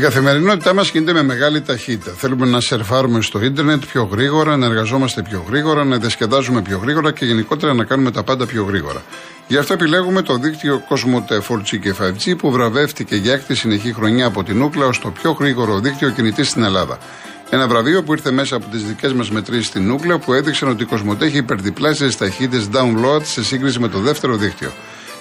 καθημερινότητά μας κινείται με μεγάλη ταχύτητα. Θέλουμε να σερφάρουμε στο ίντερνετ πιο γρήγορα, να εργαζόμαστε πιο γρήγορα, να διασκεδάζουμε πιο γρήγορα και γενικότερα να κάνουμε τα πάντα πιο γρήγορα. Γι' αυτό επιλέγουμε το δίκτυο Cosmote 4G και 5G που βραβεύτηκε για έκτη συνεχή χρονιά από την Ούκλα ως το πιο γρήγορο δίκτυο κινητής στην Ελλάδα. Ένα βραβείο που ήρθε μέσα από τις δικές μας μετρήσεις στην Νούκλα που έδειξαν ότι η Cosmote έχει υπερδιπλάσιες ταχύτητες download σε σύγκριση με το δεύτερο δίκτυο.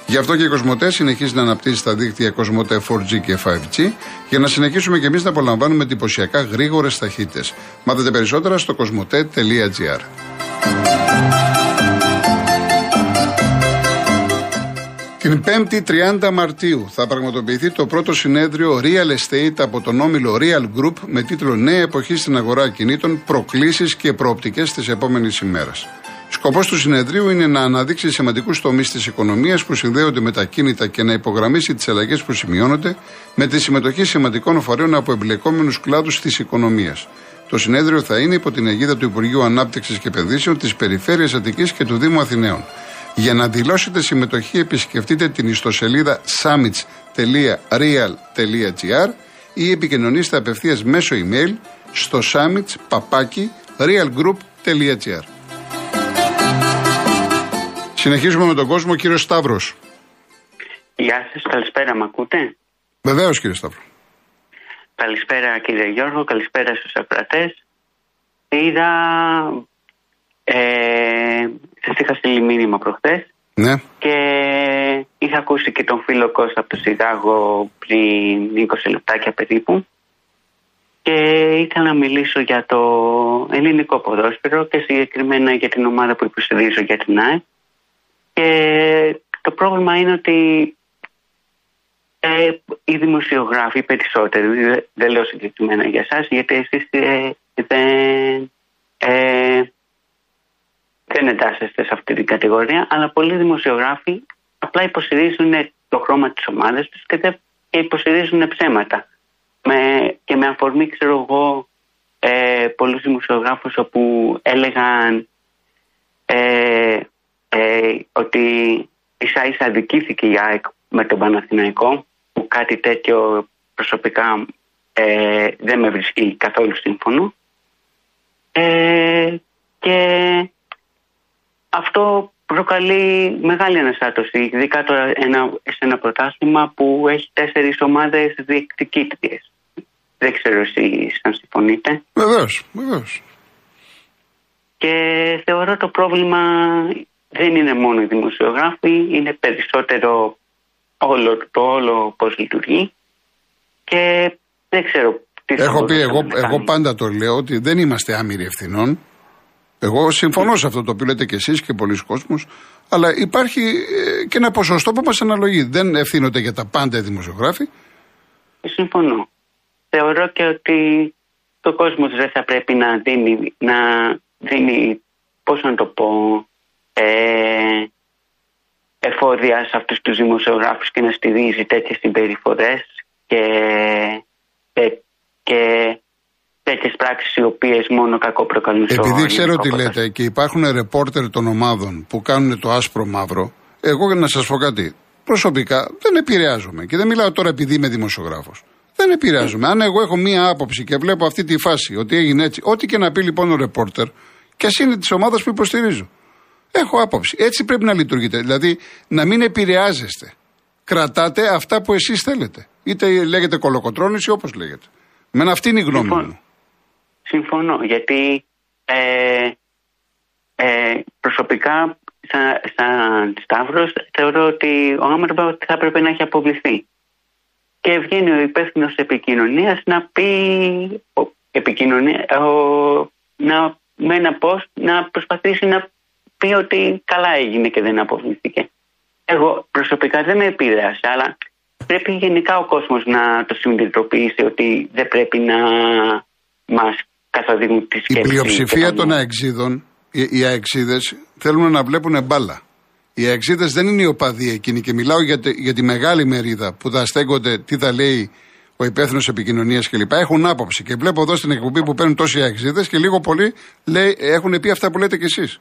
Γι' αυτό και η Κοσμοτέ συνεχίζει να αναπτύσσει τα δίκτυα Κοσμοτέ 4G και 5G για να συνεχίσουμε και εμείς να απολαμβάνουμε εντυπωσιακά γρήγορες ταχύτητες. Μάθετε περισσότερα στο κοσμοτέ.gr. Την 5η 30 Μαρτίου θα πραγματοποιηθεί το πρώτο συνέδριο Real Estate από τον όμιλο Real Group με τίτλο Νέα εποχή στην αγορά κινήτων, προκλήσεις και προοπτικές της επόμενης ημέρας. Σκοπός του συνεδρίου είναι να αναδείξει σημαντικούς τομείς της οικονομίας που συνδέονται με τα κίνητα και να υπογραμμίσει τις αλλαγές που σημειώνονται με τη συμμετοχή σημαντικών φορέων από εμπλεκόμενους κλάδους της οικονομίας. Το συνέδριο θα είναι υπό την αιγίδα του Υπουργείου Ανάπτυξης και Επενδύσεων της Περιφέρειας Αττικής και του Δήμου Αθηναίων. Για να δηλώσετε συμμετοχή, επισκεφτείτε την ιστοσελίδα summits.real.gr ή επικοινωνήστε απευθείας μέσω email στο summits.realgroup.gr. Συνεχίζουμε με τον κόσμο, κύριος Σταύρος. Γεια σας, καλησπέρα, με ακούτε; Βεβαίως, κύριε Σταύρο. Καλησπέρα, κύριε Γιώργο, καλησπέρα στους ακροατές. Είδα. Ε, Σα είχα στείλει μήνυμα προχθές. Ναι. Και είχα ακούσει και τον φίλο Κώστα από το Σιγάγο πριν 20 λεπτάκια περίπου. Και ήθελα να μιλήσω για το ελληνικό ποδόσφαιρο και συγκεκριμένα για την ομάδα που υποστηρίζω για την ΑΕΚ. Και το πρόβλημα είναι ότι ε, οι δημοσιογράφοι περισσότεροι, δεν λέω συγκεκριμένα για εσάς, γιατί εσείς ε, δεν, ε, δεν εντάσσεστε σε αυτή την κατηγορία, αλλά πολλοί δημοσιογράφοι απλά υποστηρίζουν το χρώμα της ομάδας τους και, δεν, υποστηρίζουν ψέματα. Με, και με αφορμή, ξέρω εγώ, ε, πολλούς δημοσιογράφους όπου έλεγαν ε, ε, ότι ίσα ίσα αδικήθηκε η ΑΕΚ με τον Παναθηναϊκό που κάτι τέτοιο προσωπικά ε, δεν με βρίσκει καθόλου σύμφωνο. Ε, και αυτό προκαλεί μεγάλη αναστάτωση ειδικά τώρα ένα, σε ένα πρωτάθλημα που έχει τέσσερις ομάδες διεκδικήτριες. Δεν ξέρω εσείς αν συμφωνείτε. Βεβαίως, βεβαίως. Και θεωρώ το πρόβλημα δεν είναι μόνο οι δημοσιογράφοι, είναι περισσότερο όλο το όλο πώς λειτουργεί και δεν ξέρω τι θα Έχω πει, εγώ, εγώ πάντα το λέω ότι δεν είμαστε άμυροι ευθυνών. Εγώ συμφωνώ σε αυτό το οποίο λέτε και εσείς και πολλοί κόσμος, αλλά υπάρχει ε, και ένα ποσοστό που μας αναλογεί. Δεν ευθύνονται για τα πάντα οι δημοσιογράφοι. Συμφωνώ. Θεωρώ και ότι το κόσμος δεν θα πρέπει να δίνει, να δίνει πώς να το πω, ε, εφόδια σε αυτούς τους δημοσιογράφους και να στηρίζει τέτοιες συμπεριφορές και, και, και τέτοιες πράξεις οι οποίες μόνο κακό προκαλούν Επειδή ξέρω τι λέτε και υπάρχουν ρεπόρτερ των ομάδων που κάνουν το άσπρο μαύρο, εγώ να σας πω κάτι, προσωπικά δεν επηρεάζομαι και δεν μιλάω τώρα επειδή είμαι δημοσιογράφος. Δεν επηρεάζομαι. Αν εγώ έχω μία άποψη και βλέπω αυτή τη φάση ότι έγινε έτσι, ό,τι και να πει λοιπόν ο ρεπόρτερ, και ας είναι της ομάδας που υποστηρίζω. Έχω άποψη. Έτσι πρέπει να λειτουργείτε. Δηλαδή να μην επηρεάζεστε. Κρατάτε αυτά που εσείς θέλετε. Είτε λέγεται κολοκοτρόνηση όπως λέγεται. Με αυτή είναι η γνώμη μου. Συμφωνώ. Γιατί ε, ε, προσωπικά σαν, σαν Σταύρος θεωρώ ότι ο Άμερμπα θα έπρεπε να έχει αποβληθεί. Και βγαίνει ο υπεύθυνος επικοινωνίας να πει επικοινωνία, να, με ένα post να προσπαθήσει να πει ότι καλά έγινε και δεν αποβλήθηκε. Εγώ προσωπικά δεν με επίδρασε, αλλά πρέπει γενικά ο κόσμος να το συνειδητοποιήσει ότι δεν πρέπει να μας καθοδηγούν τις σκέψεις. Η πλειοψηφία των αεξίδων, οι, οι αεξίδες θέλουν να βλέπουν μπάλα. Οι αεξίδες δεν είναι οι οπαδοί εκείνοι και μιλάω για, τη, για τη μεγάλη μερίδα που θα στέκονται τι θα λέει ο υπεύθυνος επικοινωνίας κλπ. Έχουν άποψη. Και βλέπω εδώ στην εκπομπή που παίρνουν τόσοι αεξίδες και λίγο πολύ λέει, έχουν πει αυτά που λέτε κι εσείς.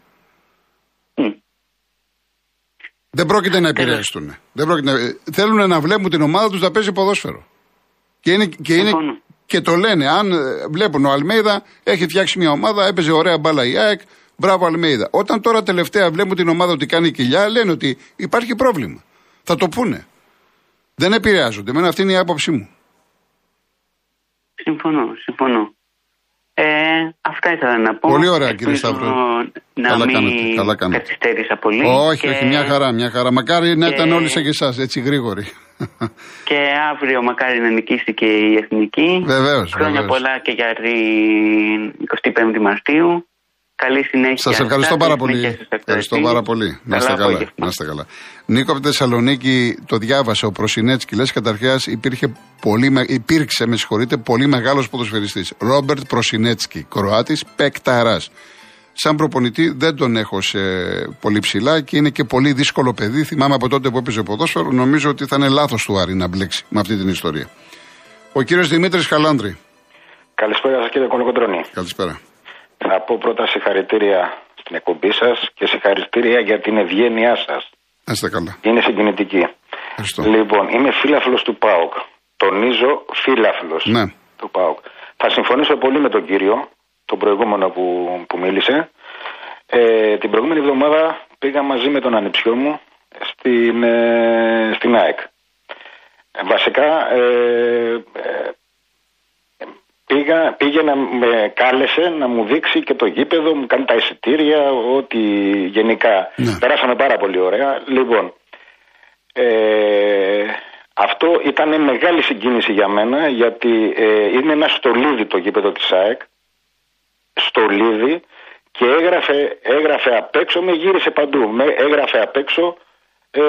Δεν πρόκειται να επηρεαστούν. Δεν πρόκειται να... Θέλουν να βλέπουν την ομάδα τους να παίζει ποδόσφαιρο. Και είναι, και, είναι, και το λένε, αν ε, βλέπουν ο Αλμέιδα έχει φτιάξει μια ομάδα, έπαιζε ωραία μπάλα η ΑΕΚ, μπράβο Αλμέιδα. Όταν τώρα τελευταία βλέπουν την ομάδα ότι κάνει κοιλιά, λένε ότι υπάρχει πρόβλημα. Θα το πούνε. Δεν επηρεάζονται. Εμένα αυτή είναι η άποψή μου. Συμφωνώ, συμφωνώ. Ε, αυτά ήθελα να πω. Πολύ ωραία κύριε Σταύρο. Να καλά μην κάνετε, καλά κάνετε. καθυστέρησα πολύ. Όχι, και... όχι, μια χαρά, μια χαρά. Μακάρι να ήταν όλοι σαν και εσάς, έτσι γρήγοροι. Και αύριο μακάρι να νικήσει και η Εθνική. Βεβαίως. Χρόνια πολλά και για την 25η Μαρτίου. Καλή συνέχεια. Σας ευχαριστώ πάρα πολύ. Ευχαριστώ πάρα πολύ. Να είστε καλά. Να είστε καλά. Νίκο από τη Θεσσαλονίκη το διάβασε ο Προσινέτσκι. Λες καταρχάς υπήρξε, με συγχωρείτε, πολύ μεγάλος ποδοσφαιριστής. Ρόμπερτ Προσινέτσκι, Κροάτης, Πεκταράς. Σαν προπονητή δεν τον έχω σε πολύ ψηλά και είναι και πολύ δύσκολο παιδί. Θυμάμαι από τότε που έπαιζε ποδόσφαιρο, νομίζω ότι θα είναι λάθος του Άρη να μπλέξει με αυτή την ιστορία. Ο κύριος Δημήτρης Χαλάνδρη. Καλησπέρα σας κύριε Κολοκοντρόνη. Καλησπέρα. Θα πω πρώτα συγχαρητήρια στην εκπομπή σας και συγχαρητήρια για την ευγένειά σας. Είστε καλά. Είναι συγκινητική. Ευχαριστώ. Λοιπόν, είμαι φίλαφλο του ΠΑΟΚ. Τονίζω φίλαφλο ναι. του ΠΑΟΚ. Θα συμφωνήσω πολύ με τον κύριο, τον προηγούμενο που, που μίλησε. Ε, την προηγούμενη εβδομάδα πήγα μαζί με τον ανιψιό μου στην, ε, στην ΑΕΚ. Ε, βασικά ε, πήγα, πήγε να με κάλεσε να μου δείξει και το γήπεδο, μου κάνει τα εισιτήρια, ότι γενικά. Ναι. Περάσαμε πάρα πολύ ωραία. Λοιπόν, ε, αυτό ήταν μεγάλη συγκίνηση για μένα, γιατί ε, είναι ένα στολίδι το γήπεδο της ΑΕΚ, στολίδι, και έγραφε, έγραφε απ' έξω, με γύρισε παντού, με έγραφε απ' έξω ε,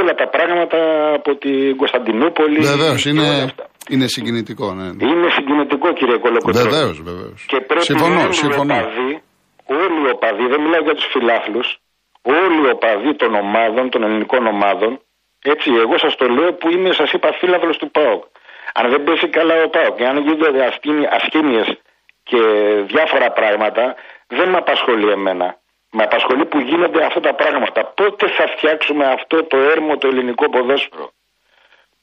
όλα τα πράγματα από την Κωνσταντινούπολη. Βεβαίως, είναι, είναι συγκινητικό. Ναι. Είναι συγκινητικό κύριε Κολοκοτρώνη. Βεβαίως, βεβαίως. Και πρέπει συμφωνώ, όλοι συμφωνώ. οι οπαδοί, όλοι οι οπαδοί, δεν μιλάω για τους φιλάθλους, όλοι οι οπαδοί των ομάδων, των ελληνικών ομάδων, έτσι, εγώ σας το λέω που είμαι, σας είπα, φίλαθλο του ΠΑΟΚ. Αν δεν πέσει καλά ο ΠΑΟΚ και αν γίνονται ασκήμιε και διάφορα πράγματα, δεν με απασχολεί εμένα. Με απασχολεί που γίνονται αυτά τα πράγματα. Πότε θα φτιάξουμε αυτό το έρμο το ελληνικό ποδόσφαιρο;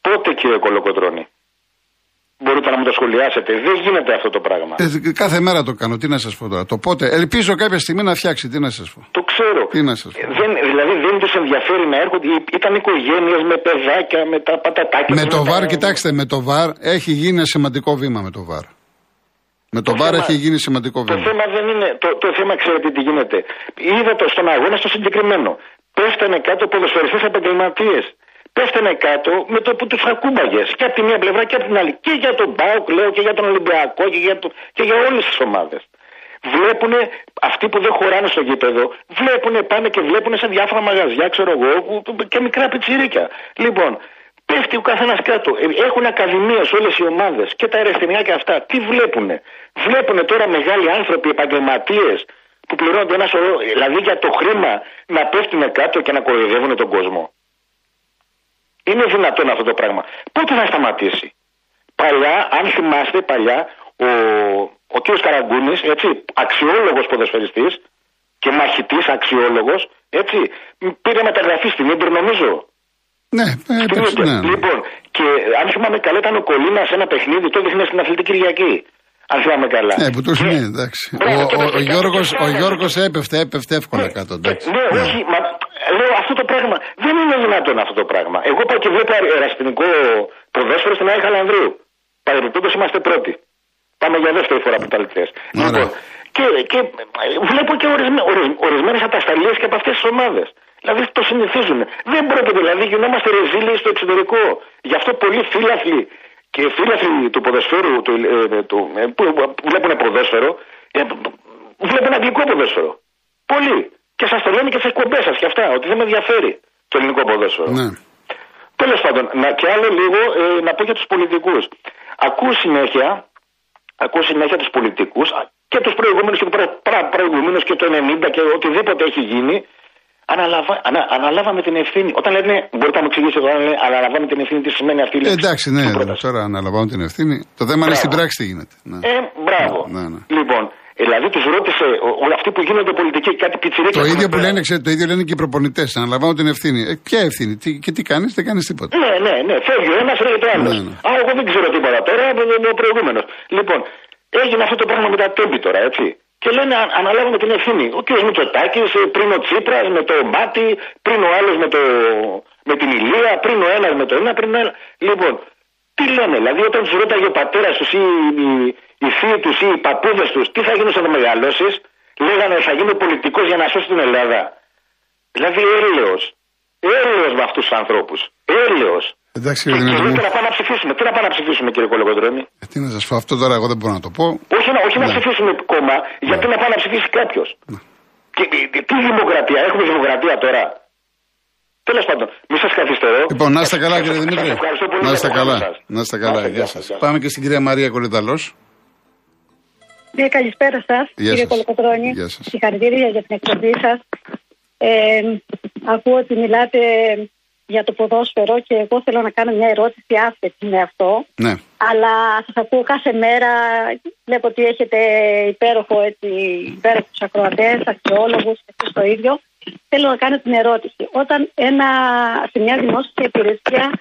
Πότε κύριε Κολοκοτρώνη. Μπορείτε να μου το σχολιάσετε. Δεν γίνεται αυτό το πράγμα. Ε, κάθε μέρα το κάνω. Τι να σας πω τώρα. Το πότε. Ελπίζω κάποια στιγμή να φτιάξει. Τι να σας πω. Το ξέρω. Τι να σας πω. Ε, δεν, δηλαδή δεν τους ενδιαφέρει να έρχονται. Ήταν οικογένειες με παιδάκια, με τα πατατάκια. Με το βαρ, κοιτάξτε, με το βαρ έχει γίνει ένα σημαντικό βήμα με το βαρ. Με το, το βάρ έχει γίνει σημαντικό βήμα. Το θέμα δεν είναι. Το, το θέμα ξέρετε τι γίνεται. Είδα το στον αγώνα στο συγκεκριμένο. Πέφτανε κάτω ποδοσφαιριστές επαγγελματίες. Πέφτανε κάτω με το που τους ακούμπαγες. Και από τη μία πλευρά και από την άλλη. Και για τον Μπάουκ, λέω, και για τον Ολυμπιακό και για, το, και για όλες τις ομάδες. Βλέπουν αυτοί που δεν χωράνε στο γήπεδο, βλέπουν, πάνε και βλέπουν σε διάφορα μαγαζιά, ξέρω εγώ, και μικρά πιτσιρίκια. Λοιπόν, Πέφτει ο καθένας κάτω. Ε, έχουν ακαδημίες όλες οι ομάδες και τα ερευνητικά και αυτά. Τι βλέπουν. Βλέπουν τώρα μεγάλοι άνθρωποι, επαγγελματίες που πληρώνονται ένα σωρό. Δηλαδή για το χρήμα να πέφτουν κάτω και να κοροϊδεύουν τον κόσμο. Είναι δυνατόν αυτό το πράγμα. Πότε θα σταματήσει; Παλιά, αν θυμάστε, παλιά ο, ο κ. Καραγκούνης, έτσι, αξιόλογος ποδοσφαιριστής και μαχητής αξιόλογος, έτσι, πήρε μεταγραφή στην Ήμπειρ, νομίζω. Ναι, έπαιξε, ναι, ναι. Λοιπόν, και αν θυμάμαι καλά, ήταν ο Κολίνας σε ένα παιχνίδι, το έδειχνε στην Αθλητική Κυριακή. Αν θυμάμαι καλά. Ναι, που το ναι, εντάξει. Ο, ο, ο, Γιώργος, ο Γιώργος έπεφτε, έπεφτε εύκολα κάτω. Εντάξει. Ναι, ναι, όχι, μα λέω αυτό το πράγμα. Δεν είναι δυνατόν αυτό το πράγμα. Εγώ πάω και βλέπω εραστηνικό ποδόσφαιρο στην Άγια Χαλανδρίου. Παρεμπιπτόντως είμαστε πρώτοι. Πάμε για δεύτερη φορά από τα Λοιπόν, και, και βλέπω και ορισμένες ατασταλίες και από αυτές τις ομάδες. Δηλαδή το συνηθίζουν. Δεν πρόκειται, δηλαδή γινόμαστε ρεζίλοι στο εξωτερικό. Γι' αυτό πολλοί φίλαθλοι και φίλαθλοι του ποδοσφαίρου του, ε, του, ε, που βλέπουν ποδόσφαιρο, ε, βλέπουν αγγλικό ποδόσφαιρο. Πολλοί. Και σας το λένε και στις εκπομπές σας και αυτά, ότι δεν με ενδιαφέρει το ελληνικό ποδόσφαιρο. Ναι. Τέλος πάντων, να, και άλλο λίγο ε, να πω για τους πολιτικούς. Ακούω συνέχεια, ακούω συνέχεια τους πολιτικούς και τους προηγούμενους και τους προηγούμενους και το 90 και οτιδήποτε έχει γίνει Αναλαβα, ανα, αναλάβαμε την ευθύνη. Όταν λένε, μπορείτε να μου εξηγήσετε, όταν λένε αναλάβαμε την ευθύνη, τι σημαίνει αυτή η λέξη. εντάξει, ναι, τώρα αναλαμβάνω την ευθύνη. Το θέμα είναι στην πράξη τι γίνεται. Ναι. Ε, μπράβο. Ναι, ναι. Λοιπόν, Δηλαδή τους ρώτησε όλοι αυτοί που γίνονται πολιτικοί κάτι πιτσιρίκια. Το ίδιο που λένε, ξέρετε, το ίδιο λένε και οι προπονητές. Αναλαμβάνω την ευθύνη. Ε, ποια ευθύνη, τι, και τι κάνεις, δεν κάνεις τίποτα. Ναι, ναι, ναι. Φεύγει ο ένας, φεύγει το άλλος. Ναι, ναι. Α, εγώ δεν ξέρω τίποτα τώρα, είμαι ο προηγούμενος. Λοιπόν, έγινε αυτό το πράγμα με τα τέμπη τώρα, έτσι. Και λένε αν- αναλάβουμε την ευθύνη. Ο κ. Μητσοτάκης, πριν ο Τσίπρας με το Μάτι, πριν ο άλλος με, το... με την Ηλία, πριν ο ένας με το ένα, πριν ο ένα. Λοιπόν, τι λένε, δηλαδή όταν τους ρώταγε ο πατέρας τους ή οι, οι θείοι τους ή οι παππούδες τους, τι θα γίνει όταν μεγαλώσεις, λέγανε θα γίνω πολιτικός για να σώσει την Ελλάδα. Δηλαδή έλεος. Έλεος με αυτούς τους ανθρώπους. Έλεος. Εντάξει, Και, κύριε και Δημήτρη. λέτε να πάμε να ψηφίσουμε. Τι να πάμε να ψηφίσουμε, κύριε Κολοκοντρώνη. Ε, Τι να σας πω, αυτό τώρα εγώ δεν μπορώ να το πω. Όχι, να, όχι να Ναι. ψηφίσουμε κόμμα, γιατί να πάει να ψηφίσει κάποιος. Και τι- τι- τι δημοκρατία, έχουμε δημοκρατία τώρα. Τέλος πάντων, μη σας καθυστερώ. Λοιπόν, να είστε καλά, κύριε Σας Δημήτρη. ευχαριστώ πολύ Να για είστε το χρόνο καλά. σας. Να είστε καλά. Γεια σας. σας. Πάμε και στην κυρία Μαρία Κολεταλό. Ναι, καλησπέρα σας, Γεια κύριε σας. Κολοκοτρώνη. Γεια σας. Συγχαρητήρια για την εκπομπή σας. Ε, ακούω ότι μιλάτε για το ποδόσφαιρο και εγώ θέλω να κάνω μια ερώτηση άσχετη με αυτό. Ναι. Αλλά σας ακούω κάθε μέρα. Βλέπω ότι έχετε υπέροχο έτσι, υπέροχους ακροατές, αξιόλογου και εσείς το ίδιο. Θέλω να κάνω την ερώτηση. Όταν ένα, σε μια δημόσια υπηρεσία.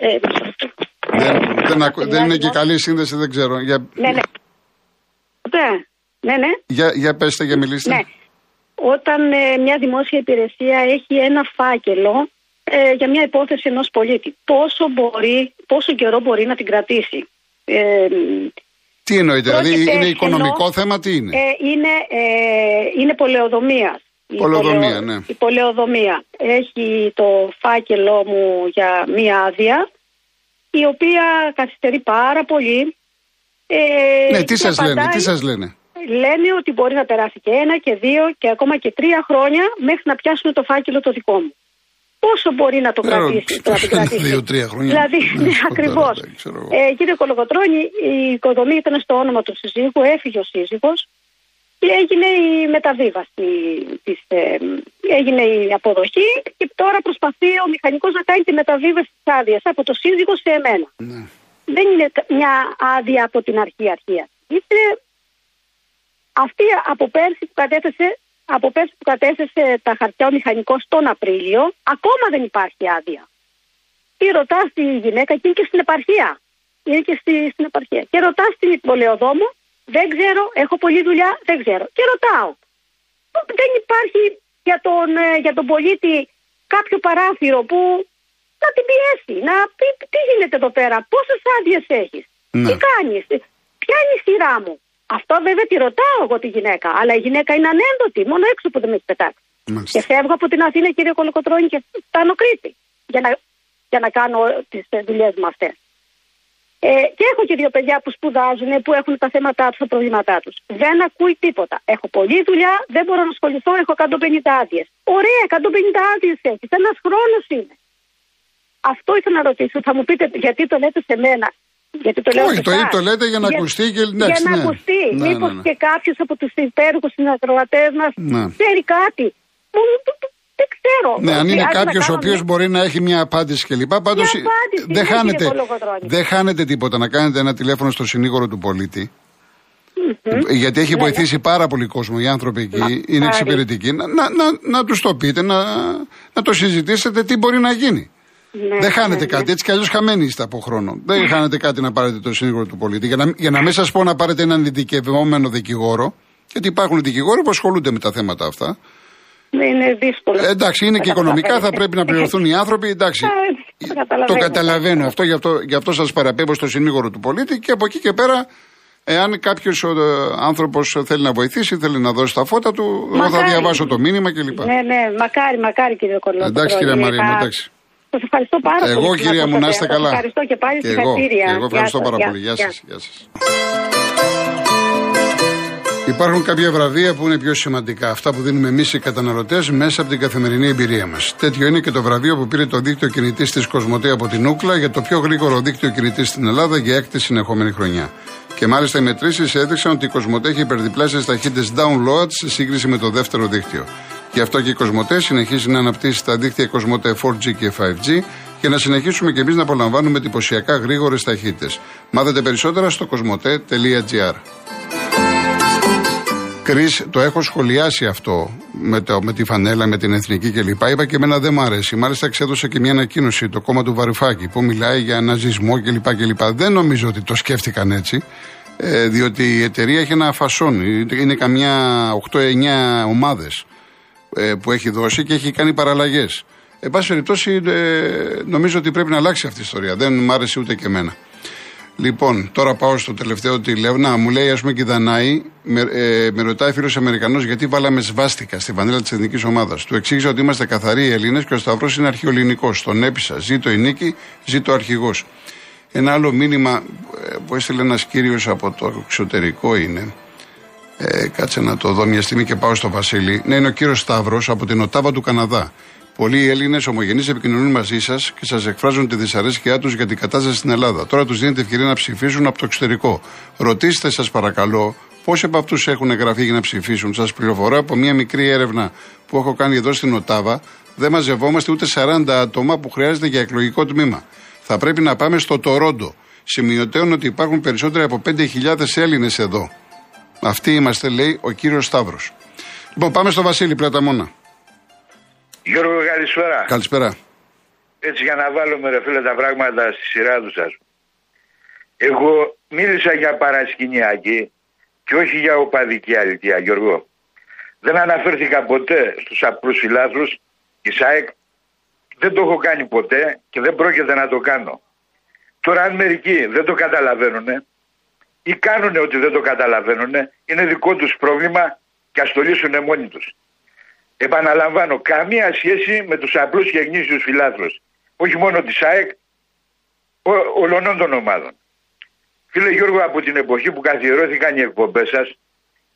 Ε, Δεν, δεν, ακου- σε δεν μια είναι και δημόσια- καλή σύνδεση, δεν ξέρω. Για, Ναι, ναι. Ναι, ναι, ναι. για, για πέστε, για μιλήστε. Ναι. Όταν ε, μια δημόσια υπηρεσία έχει ένα φάκελο ε, για μια υπόθεση ενός πολίτη, πόσο, μπορεί, πόσο καιρό μπορεί να την κρατήσει; Ε, Τι εννοείτε, δηλαδή Πρόκειται είναι οικονομικό εννοώ- θέμα, τι είναι; ε, είναι, ε, είναι πολεοδομίας. Η Πολεοδομία, πολεο- ναι. Η πολεοδομία. Έχει το φάκελό μου για μία άδεια, η οποία καθυστερεί πάρα πολύ. Ε, ναι, τι και σας λένε, απαντάει- τι σας λένε; λένε ότι μπορεί να περάσει και ένα και δύο και ακόμα και τρία χρόνια μέχρι να πιάσουν το φάκελο το δικό μου. Πόσο μπορεί να το Δεν κρατήσει, ρωτήσω, να την κρατήσει; δύο-τρία χρόνια. Δηλαδή, Ναι, ναι, σκοτάρα, ακριβώς. δεν ξέρω εγώ. Ε, κύριε Κολογοτρώνη, η οικοδομή ήταν στο όνομα του συζύγου, έφυγε ο σύζυγος και έγινε η μεταβίβαση. Της, ε, έγινε η αποδοχή και τώρα προσπαθεί ο μηχανικός να κάνει τη μεταβίβαση της άδειας από το σύζυγο σε εμένα. Ναι. Δεν είναι κα- μια άδεια από την αρχή αρχεία. Είναι αυτή από πέρσι που κατέθεσε, από πέρσι που κατέθεσε τα χαρτιά ο μηχανικός τον Απρίλιο, ακόμα δεν υπάρχει άδεια. Τι ρωτάς τη γυναίκα και είναι και στην επαρχία. Είναι και στη, στην επαρχία. Και ρωτάς την υπολεοδόμο, δεν ξέρω, έχω πολλή δουλειά, δεν ξέρω. Και ρωτάω. Δεν υπάρχει για τον, ε, για τον πολίτη κάποιο παράθυρο που να την πιέσει, να πει τι γίνεται εδώ πέρα, πόσες άδειες έχεις, Ναι. τι κάνεις, ποια είναι η σειρά μου. Αυτό βέβαια τη ρωτάω εγώ τη γυναίκα, αλλά η γυναίκα είναι ανένδοτη, μόνο έξω που δεν με έχει πετάξει. Και Μάλιστα. φεύγω από την Αθήνα, κύριε Κολοκοτρώνη, και φτάνω Κρήτη για να, για να κάνω τις δουλειές μου αυτές. Ε, και έχω και δύο παιδιά που σπουδάζουν, που έχουν τα θέματα τους, τα προβλήματά τους. Δεν ακούει τίποτα. Έχω πολλή δουλειά, δεν μπορώ να ασχοληθώ, έχω 150 άδειες. Ωραία, 150 άδειες έχεις. Ένας χρόνος είναι. Αυτό ήθελα να ρωτήσω. Θα μου πείτε γιατί το λέτε σε μένα; Γιατί το λέω Όχι, σε το, εσάς; το λέτε για να ακουστεί και εντάξει, Για να ναι. ακουστεί. Ναι, Μήπως ναι, ναι. και κάποιος από τους υπέροχου συνακροατέ μας Ναι. ξέρει κάτι; Μου, δεν ξέρω. Ναι, αν είναι Χρειάζεται να κάποιος ο κάνω οποίος μια- μπορεί να έχει μια απάντηση κλπ. Πάντως Μια απάντηση, δεν ναι, χάνετε, κύριε Κολοκοτρώνη. δεν χάνετε τίποτα να κάνετε ένα τηλέφωνο στο συνήγορο του πολιτη Γιατί έχει Ναι, βοηθήσει πάρα πολύ κόσμο οι άνθρωποι εκεί, είναι χάρη. εξυπηρετικοί. Να, να, να, να τους το πείτε, να, να το συζητήσετε τι μπορεί να γίνει. Ναι, δεν χάνετε ναι, ναι. κάτι, έτσι κι αλλιώς χαμένοι είστε από χρόνο. Δεν χάνετε κάτι να πάρετε το συνήγορο του πολίτη. Για να, για να μην σας πω να πάρετε έναν ειδικευόμενο δικηγόρο, γιατί υπάρχουν δικηγόροι που ασχολούνται με τα θέματα αυτά. Ναι, είναι δύσκολο. Ε, εντάξει, είναι Τα και οικονομικά, θα καταλαβαίνετε. πρέπει να πληρωθούν οι άνθρωποι. Εντάξει, Ε, το καταλαβαίνω. το καταλαβαίνω αυτό, γι' αυτό, γι αυτό σας παραπέμπω στο συνήγορο του πολίτη και από εκεί και πέρα, εάν κάποιος άνθρωπος θέλει να βοηθήσει, θέλει να δώσει τα φώτα του, εγώ θα Μακάρι. διαβάσω το μήνυμα κλπ. Ναι, ναι, μακάρι, μακάρι κύριε Κολοκοτρώνη. Εντάξει, κυρία Μαρία μου, Θα- εντάξει. Σας ευχαριστώ πάρα πολύ. Εγώ, που με κυρία μου, να ακούσατε. είστε Σας καλά. Ευχαριστώ και πάλι Και εγώ, συγχαρητήρια. και εγώ ευχαριστώ Γεια σας, πάρα πολύ. γεια Γεια Υπάρχουν κάποια βραβεία που είναι πιο σημαντικά. Αυτά που δίνουμε εμείς οι καταναλωτές μέσα από την καθημερινή εμπειρία μας. Τέτοιο είναι και το βραβείο που πήρε το δίκτυο κινητής της Κοσμοτέ από την Ούκλα για το πιο γρήγορο δίκτυο κινητής στην Ελλάδα για έκτη συνεχόμενη χρονιά. Και μάλιστα οι μετρήσεις έδειξαν ότι η Κοσμοτέ έχει υπερδιπλάσιε ταχύτητε download σε σύγκριση με το δεύτερο δίκτυο. Γι' αυτό και η Κοσμοτέ συνεχίζει να αναπτύσσει τα δίκτυα Κοσμοτέ 4G και 5G και να συνεχίσουμε και εμείς να απολαμβάνουμε εντυπωσιακά γρήγορες ταχύτητες. Μάθετε περισσότερα στο κοσμοτέ.gr. Κρι, το έχω σχολιάσει αυτό με, το, με τη φανέλα, με την εθνική κλπ. Είπα και εμένα δεν μ' αρέσει. Μάλιστα εξέδωσε και μια ανακοίνωση το κόμμα του Βαρουφάκη που μιλάει για ναζισμό κλπ. κλπ. Δεν νομίζω ότι το σκέφτηκαν έτσι. Ε, διότι η εταιρεία έχει ένα φασόν. Είναι καμιά 8-9 ομάδες ε, που έχει δώσει και έχει κάνει παραλλαγές. Εν πάση περιπτώσει, ε, νομίζω ότι πρέπει να αλλάξει αυτή η ιστορία. Δεν μ' άρεσε ούτε και εμένα. Λοιπόν, τώρα πάω στο τελευταίο τι λέω. Να, μου λέει, ας πούμε και η Δανάη, με, ε, με ρωτάει φίλος Αμερικανός γιατί βάλαμε σβάστηκα στη βανέλα της εθνικής ομάδας; Του εξήγησα ότι είμαστε καθαροί Έλληνες και ο Σταυρός είναι αρχαιολινικό. Τον έπεισα. Ζήτω η νίκη, ζήτω ο αρχηγός. Ένα άλλο μήνυμα ε, που έστειλε ένας κύριος από το εξωτερικό είναι. Ε, κάτσε να το δω μια στιγμή και πάω στο Βασίλη. Ναι, είναι ο κύριος Σταύρος από την Οτάβα του Καναδά. Πολλοί Έλληνες ομογενείς επικοινωνούν μαζί σας και σας εκφράζουν τη δυσαρέσκειά τους για την κατάσταση στην Ελλάδα. Τώρα τους δίνετε ευκαιρία να ψηφίσουν από το εξωτερικό. Ρωτήστε, σας παρακαλώ, πόσοι από αυτούς έχουν εγγραφεί για να ψηφίσουν. Σας πληροφορώ από μια μικρή έρευνα που έχω κάνει εδώ στην Οτάβα. Δεν μαζευόμαστε ούτε 40 άτομα που χρειάζεται για εκλογικό τμήμα. Θα πρέπει να πάμε στο Τορόντο. Σημειωτέων ότι υπάρχουν περισσότεροι από 5.000 Έλληνες εδώ. Αυτοί είμαστε, λέει ο κύριος Σταύρος. Λοιπόν, πάμε στο Βασίλη Πλαταμόνα. Γιώργο, καλησπέρα. Καλησπέρα. Έτσι για να βάλουμε ρε φίλε τα πράγματα στη σειρά τους σας. Εγώ μίλησα για παρασκηνιακή και όχι για οπαδική αλήθεια, Γιώργο. Δεν αναφέρθηκα ποτέ στους απλούς φιλάθλους της ΑΕΚ. Δεν το έχω κάνει ποτέ και δεν πρόκειται να το κάνω. Τώρα αν μερικοί δεν το καταλαβαίνουν ή κάνουν ότι δεν το καταλαβαίνουν, είναι δικό τους πρόβλημα και ας το λύσουν μόνοι τους. Επαναλαμβάνω, καμία σχέση με τους απλούς και γνήσιους φιλάθλους. Όχι μόνο της ΑΕΚ, ολονών των ομάδων. Φίλε Γιώργο, από την εποχή που καθιερώθηκαν οι εκπομπές σας,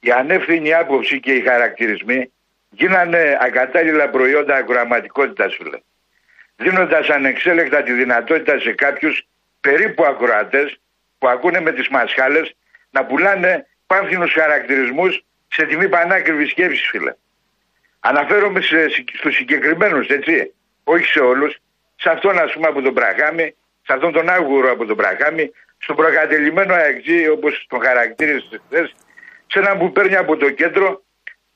η ανεύθυνη άποψη και οι χαρακτηρισμοί γίνανε ακατάλληλα προϊόντα ακροαματικότητας, φίλε. Δίνοντας ανεξέλεκτα τη δυνατότητα σε κάποιους περίπου ακροατές που ακούνε με τις μασχάλες να πουλάνε πάνθινους χαρακτηρισμούς σε τιμή πανάκριβης σκέψης, φίλε. Αναφέρομαι σε, στους συγκεκριμένους, έτσι, όχι σε όλους. Σε αυτόν, ας πούμε, από τον Πραγάμι, σε αυτόν τον Άγουρο από τον Πραγάμι, στον προκατελημένο αεξή, όπως τον χαρακτήρισε χθες, σε έναν που παίρνει από το κέντρο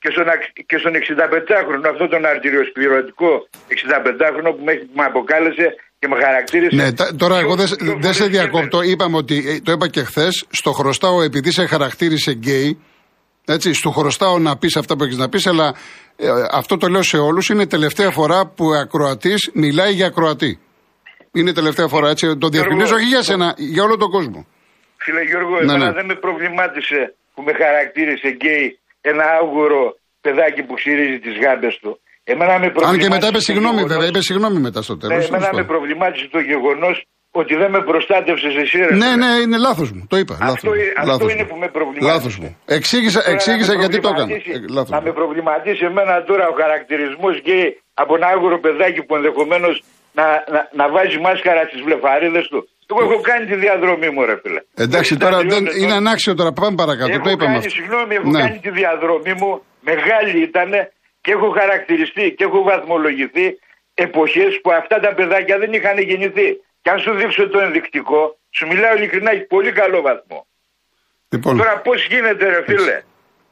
και στον, και στον 65χρονο, αυτόν τον αρτηριοσπληρωτικό 65χρονο που με αποκάλεσε και με χαρακτήρισε. Ναι, τώρα εγώ δεν δε σε διακόπτω. Είπαμε ότι, ε, το είπα και χθες, στο χρωστάω επειδή σε χαρακτήρισε γκέι. Έτσι, στο χρωστάω να πεις αυτά που έχεις να πεις, αλλά ε, αυτό το λέω σε όλους. Είναι τελευταία φορά που ο ακροατής μιλάει για ακροατή. Είναι τελευταία φορά, έτσι. Το διευκρινίζω όχι για σένα, για όλο τον κόσμο. Φίλε Γιώργο, ναι, ναι. δεν με προβλημάτισε που με χαρακτήρισε γκέι ένα άγουρο παιδάκι που ξυρίζει τις γάμπες του. Εμένα με Αν και μετά είπε συγγνώμη, γεγονός... βέβαια, είπε συγγνώμη μετά στο τέλος. Ναι, εμένα με προβλημάτισε το γεγονός ότι δεν με προστάτευσες εσύ. Ρε, ναι, ναι, είναι λάθος μου. Το είπα. Αυτό, λάθος, αυτό είναι που με προβλημάτισε. Λάθος μου. Εξήγησα, εξήγησα γιατί το έκανα. Ε, να με προβληματίσει εμένα τώρα ο χαρακτηρισμός και από ένα άγουρο παιδάκι που ενδεχομένως να, να, να βάζει μάσκαρα στις βλεφαρίδες του. Εγώ έχω κάνει τη διαδρομή μου, ρε φίλε. Εντάξει, τώρα δεν, είναι ανάξιο τώρα. Πάμε παρακάτω. Έχω το είπαμε. Κάνει, συγγνώμη, έχω ναι. κάνει τη διαδρομή μου. Μεγάλη ήταν και έχω χαρακτηριστεί και έχω βαθμολογηθεί εποχές που αυτά τα παιδάκια δεν είχαν γεννηθεί. Και αν σου δείξω το ενδεικτικό, σου μιλάω ειλικρινά, έχει πολύ καλό βαθμό. Λοιπόν. Τώρα πώς γίνεται ρε φίλε,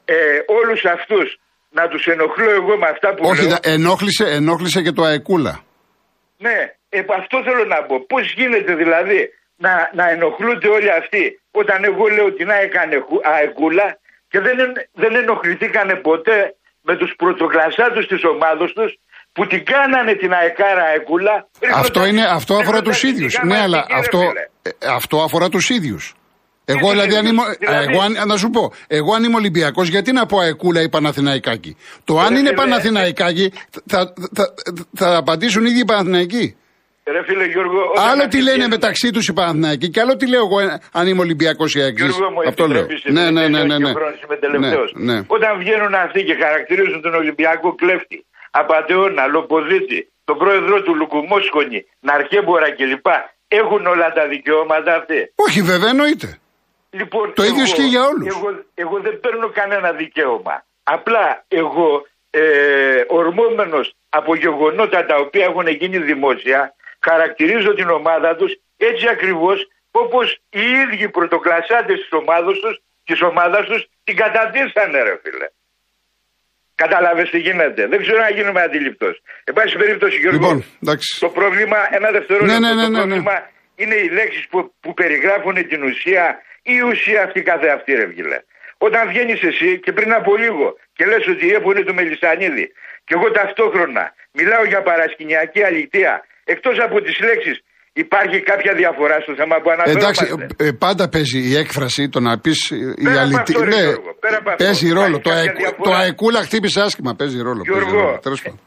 ε, όλους αυτούς να τους ενοχλώ εγώ με αυτά που Όχι, λέω; ενόχλησε, ενόχλησε και το αεκούλα. Ναι, ε, αυτό θέλω να πω. Πώς γίνεται δηλαδή να, να ενοχλούνται όλοι αυτοί όταν εγώ λέω ότι να έκανε αεκούλα και δεν, δεν ενοχληθήκανε ποτέ με τους πρωτοκλασσάτους της ομάδος τους που την κάνανε την αεκάρα αεκούλα. Αυτό, είναι, αυτό αφορά τους ίδιους. Ναι, αλλά αυτό, ε, αυτό αφορά τους ίδιους. Εγώ δηλαδή, αν είμαι, δηλαδή, εγώ, να σου πω, εγώ αν είμαι Ολυμπιακός, γιατί να πω αεκούλα ή Παναθηναϊκάκη; Το αν είναι Παναθηναϊκάκη, θα, θα, θα, απαντήσουν οι ίδιοι οι Παναθηναϊκοί. Ρε φίλε Γιώργο, άλλο τι λένε μεταξύ τους οι Παναθηναϊκοί και άλλο τι λέω εγώ αν είμαι Ολυμπιακός ή Αγγλί. Αυτό λέω. Ναι, ναι, ναι. ναι, ναι. ναι, ναι. Όταν βγαίνουν αυτοί και χαρακτηρίζουν τον Ολυμπιακό κλέφτη, Απατεώνα, Λοποδίτη, τον πρόεδρο του Λουκουμόσχονη, Ναρχέμπορα κλπ. Έχουν όλα τα δικαιώματα αυτοί. Όχι, βέβαια, εννοείται. Λοιπόν, το ίδιο ισχύει για όλους. Εγώ, εγώ δεν παίρνω κανένα δικαίωμα. Απλά εγώ, ε, ορμόμενος από γεγονότα τα οποία έχουν γίνει δημόσια, χαρακτηρίζω την ομάδα τους έτσι ακριβώς όπως οι ίδιοι πρωτοκλασσάτες της ομάδας τους, της ομάδας τους Την καταντήσανε ρε φίλε. Κατάλαβες τι γίνεται. Δεν ξέρω αν γίνομαι αντιληπτό. Εν πάση περίπτωση, Γιώργο, Λοιπόν, εντάξει. το πρόβλημα, ένα δευτερόλεπτο. Ναι, ναι, ναι, το ναι, ναι. πρόβλημα είναι οι λέξεις που, που περιγράφουν την ουσία ή η ουσία αυτή καθε αυτή, ρε φίλε. Όταν βγαίνεις εσύ και πριν από λίγο και λες ότι η ΕΠΟ είναι του Μελισανίδη και εγώ ταυτόχρονα μιλάω για παρασκηνιακή αλητεία, εκτός από τις λέξεις, υπάρχει κάποια διαφορά στο θέμα που αναφέρομαστε. Εντάξει, ε, πάντα παίζει η έκφραση το να πεις η Πέρα από αλήθεια. αυτό, ρε Ναι, Γιώργο, πέρα από αυτό. παίζει ρόλο. Το, Υπάρχει αεκ- κάποια το διαφορά. αεκούλα χτύπησε άσχημα. Παίζει ρόλο. παίζει Γιώργο, ρόλο. Τέλος πάντων.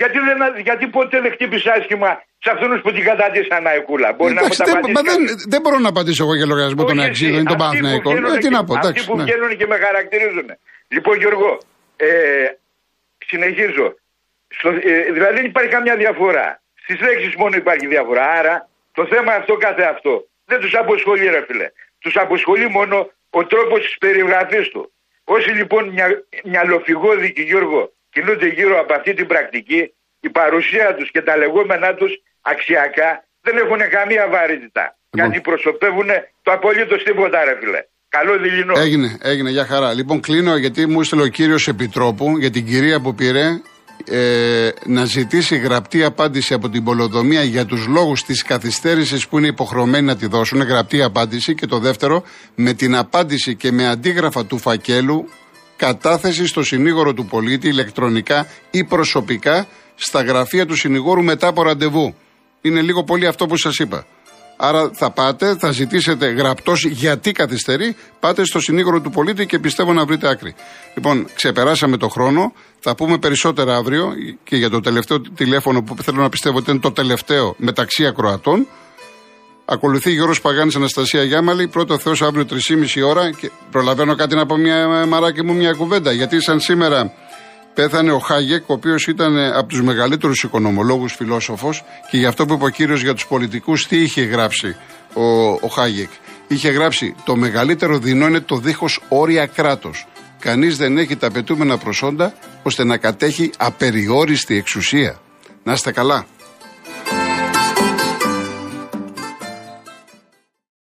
γιατί, δεν, γιατί ποτέ δεν χτύπησε άσχημα σε αυτούς που την κατάτησαν αεκούλα. Μπορεί Εντάξει, να δεν, μου τα μα δεν, απαντήσει δεν μπορώ να απαντήσω εγώ για λογαριασμό των Όχι Αξίδων εσύ, ή των αυτοί που Παναθηναϊκών. βγαίνουν Ε, τι και- να πω, Αυτοί εντάξει. που ναι. βγαίνουν και με χαρακτηρίζουν. Λοιπόν, Γιώργο, ε, συνεχίζω. Στο, ε, δηλαδή δεν υπάρχει καμιά διαφορά. Στις λέξεις μόνο υπάρχει διαφορά. Άρα το θέμα αυτό κάθε αυτό δεν τους αποσχολεί, ρε φίλε. Τους αποσχολεί μόνο ο τρόπος της περιγραφής του. Όσοι λοιπόν μια, μυαλοφυγόδικοι, Γιώργο, κινούνται γύρω από αυτή την πρακτική, η παρουσία τους και τα λεγόμενά τους αξιακά δεν έχουν καμία βαρύτητα. Γιατί προσωπεύουν το απολύτως τίποτα, ρε φίλε. Καλό δειλινό. Έγινε, έγινε, για χαρά. Λοιπόν, κλείνω γιατί μου έστειλε ο κύριος Επιτρόπου για την κυρία που πήρε ε, να ζητήσει γραπτή απάντηση από την Πολοδομία για τους λόγους της καθυστέρησης που είναι υποχρεωμένοι να τη δώσουν. Γραπτή απάντηση. Και το δεύτερο, με την απάντηση και με αντίγραφα του φακέλου κατάθεση στο συνήγορο του πολίτη ηλεκτρονικά ή προσωπικά στα γραφεία του συνηγόρου μετά από ραντεβού. Είναι λίγο πολύ αυτό που σας είπα. Άρα θα πάτε, θα ζητήσετε γραπτός γιατί καθυστερεί, πάτε στο συνήγορο του πολίτη και πιστεύω να βρείτε άκρη. Λοιπόν, ξεπεράσαμε το χρόνο, θα πούμε περισσότερα αύριο και για το τελευταίο τηλέφωνο που θέλω να πιστεύω ότι είναι το τελευταίο μεταξύ ακροατών. Ακολουθεί Γιώργος Παγάνης Αναστασία Γιάμαλη. Πρώτο Θεός αύριο 3,5 ώρα. Και προλαβαίνω κάτι να πω μια μαράκι μου μια κουβέντα. Γιατί σαν σήμερα πέθανε ο Χάγεκ, ο οποίος ήταν από τους μεγαλύτερους οικονομολόγους φιλόσοφος. Και γι' αυτό που είπε ο κύριος για τους πολιτικούς, τι είχε γράψει ο, ο Χάγεκ. Είχε γράψει: Το μεγαλύτερο δεινό είναι το δίχως όρια κράτος. Κανείς δεν έχει τα απαιτούμενα προσόντα ώστε να κατέχει απεριόριστη εξουσία. Να είστε καλά.